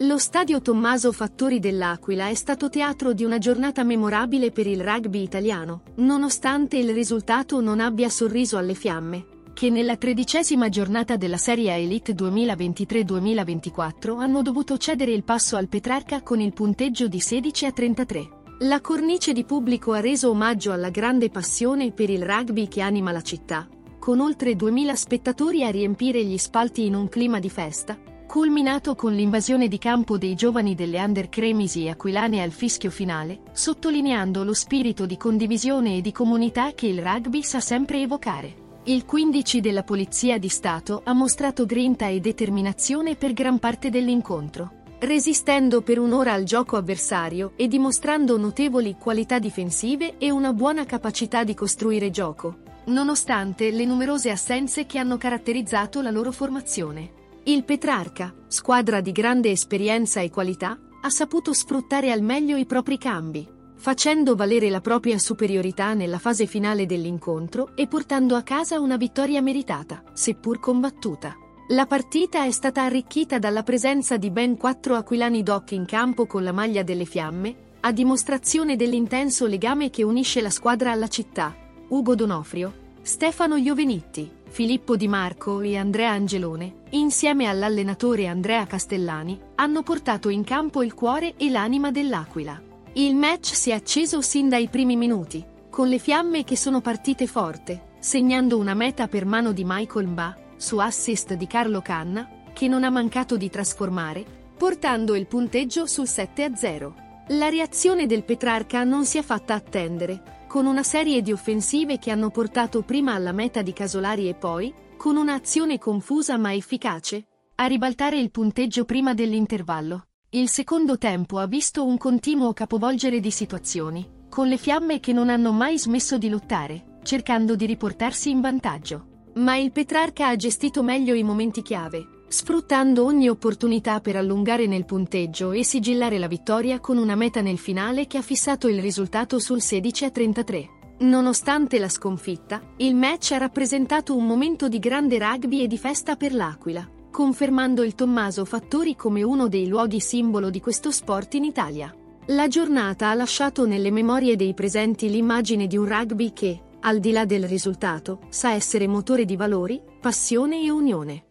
Lo stadio Tommaso Fattori dell'Aquila è stato teatro di una giornata memorabile per il rugby italiano, nonostante il risultato non abbia sorriso alle fiamme, che nella tredicesima giornata della Serie Elite 2023-2024 hanno dovuto cedere il passo al Petrarca con il punteggio di 16 a 33. La cornice di pubblico ha reso omaggio alla grande passione per il rugby che anima la città, con oltre 2000 spettatori a riempire gli spalti in un clima di festa, culminato con l'invasione di campo dei giovani delle Under Cremisi Aquilane al fischio finale, sottolineando lo spirito di condivisione e di comunità che il rugby sa sempre evocare. Il 15 della Polizia di Stato ha mostrato grinta e determinazione per gran parte dell'incontro, resistendo per un'ora al gioco avversario e dimostrando notevoli qualità difensive e una buona capacità di costruire gioco, nonostante le numerose assenze che hanno caratterizzato la loro formazione. Il Petrarca, squadra di grande esperienza e qualità, ha saputo sfruttare al meglio i propri cambi, facendo valere la propria superiorità nella fase finale dell'incontro e portando a casa una vittoria meritata, seppur combattuta. La partita è stata arricchita dalla presenza di ben quattro aquilani doc in campo con la maglia delle fiamme, a dimostrazione dell'intenso legame che unisce la squadra alla città. Ugo Donofrio, Stefano Iovenitti, Filippo Di Marco e Andrea Angelone, insieme all'allenatore Andrea Castellani, hanno portato in campo il cuore e l'anima dell'Aquila. Il match si è acceso sin dai primi minuti, con le fiamme che sono partite forte, segnando una meta per mano di Michael Mba, su assist di Carlo Canna, che non ha mancato di trasformare, portando il punteggio sul 7-0. La reazione del Petrarca non si è fatta attendere, con una serie di offensive che hanno portato prima alla meta di Casolari e poi, con un'azione confusa ma efficace, a ribaltare il punteggio prima dell'intervallo. Il secondo tempo ha visto un continuo capovolgere di situazioni, con le fiamme che non hanno mai smesso di lottare, cercando di riportarsi in vantaggio. Ma il Petrarca ha gestito meglio i momenti chiave, sfruttando ogni opportunità per allungare nel punteggio e sigillare la vittoria con una meta nel finale che ha fissato il risultato sul 16 a 33. Nonostante la sconfitta, il match ha rappresentato un momento di grande rugby e di festa per l'Aquila, confermando il Tommaso Fattori come uno dei luoghi simbolo di questo sport in Italia. La giornata ha lasciato nelle memorie dei presenti l'immagine di un rugby che, al di là del risultato, sa essere motore di valori, passione e unione.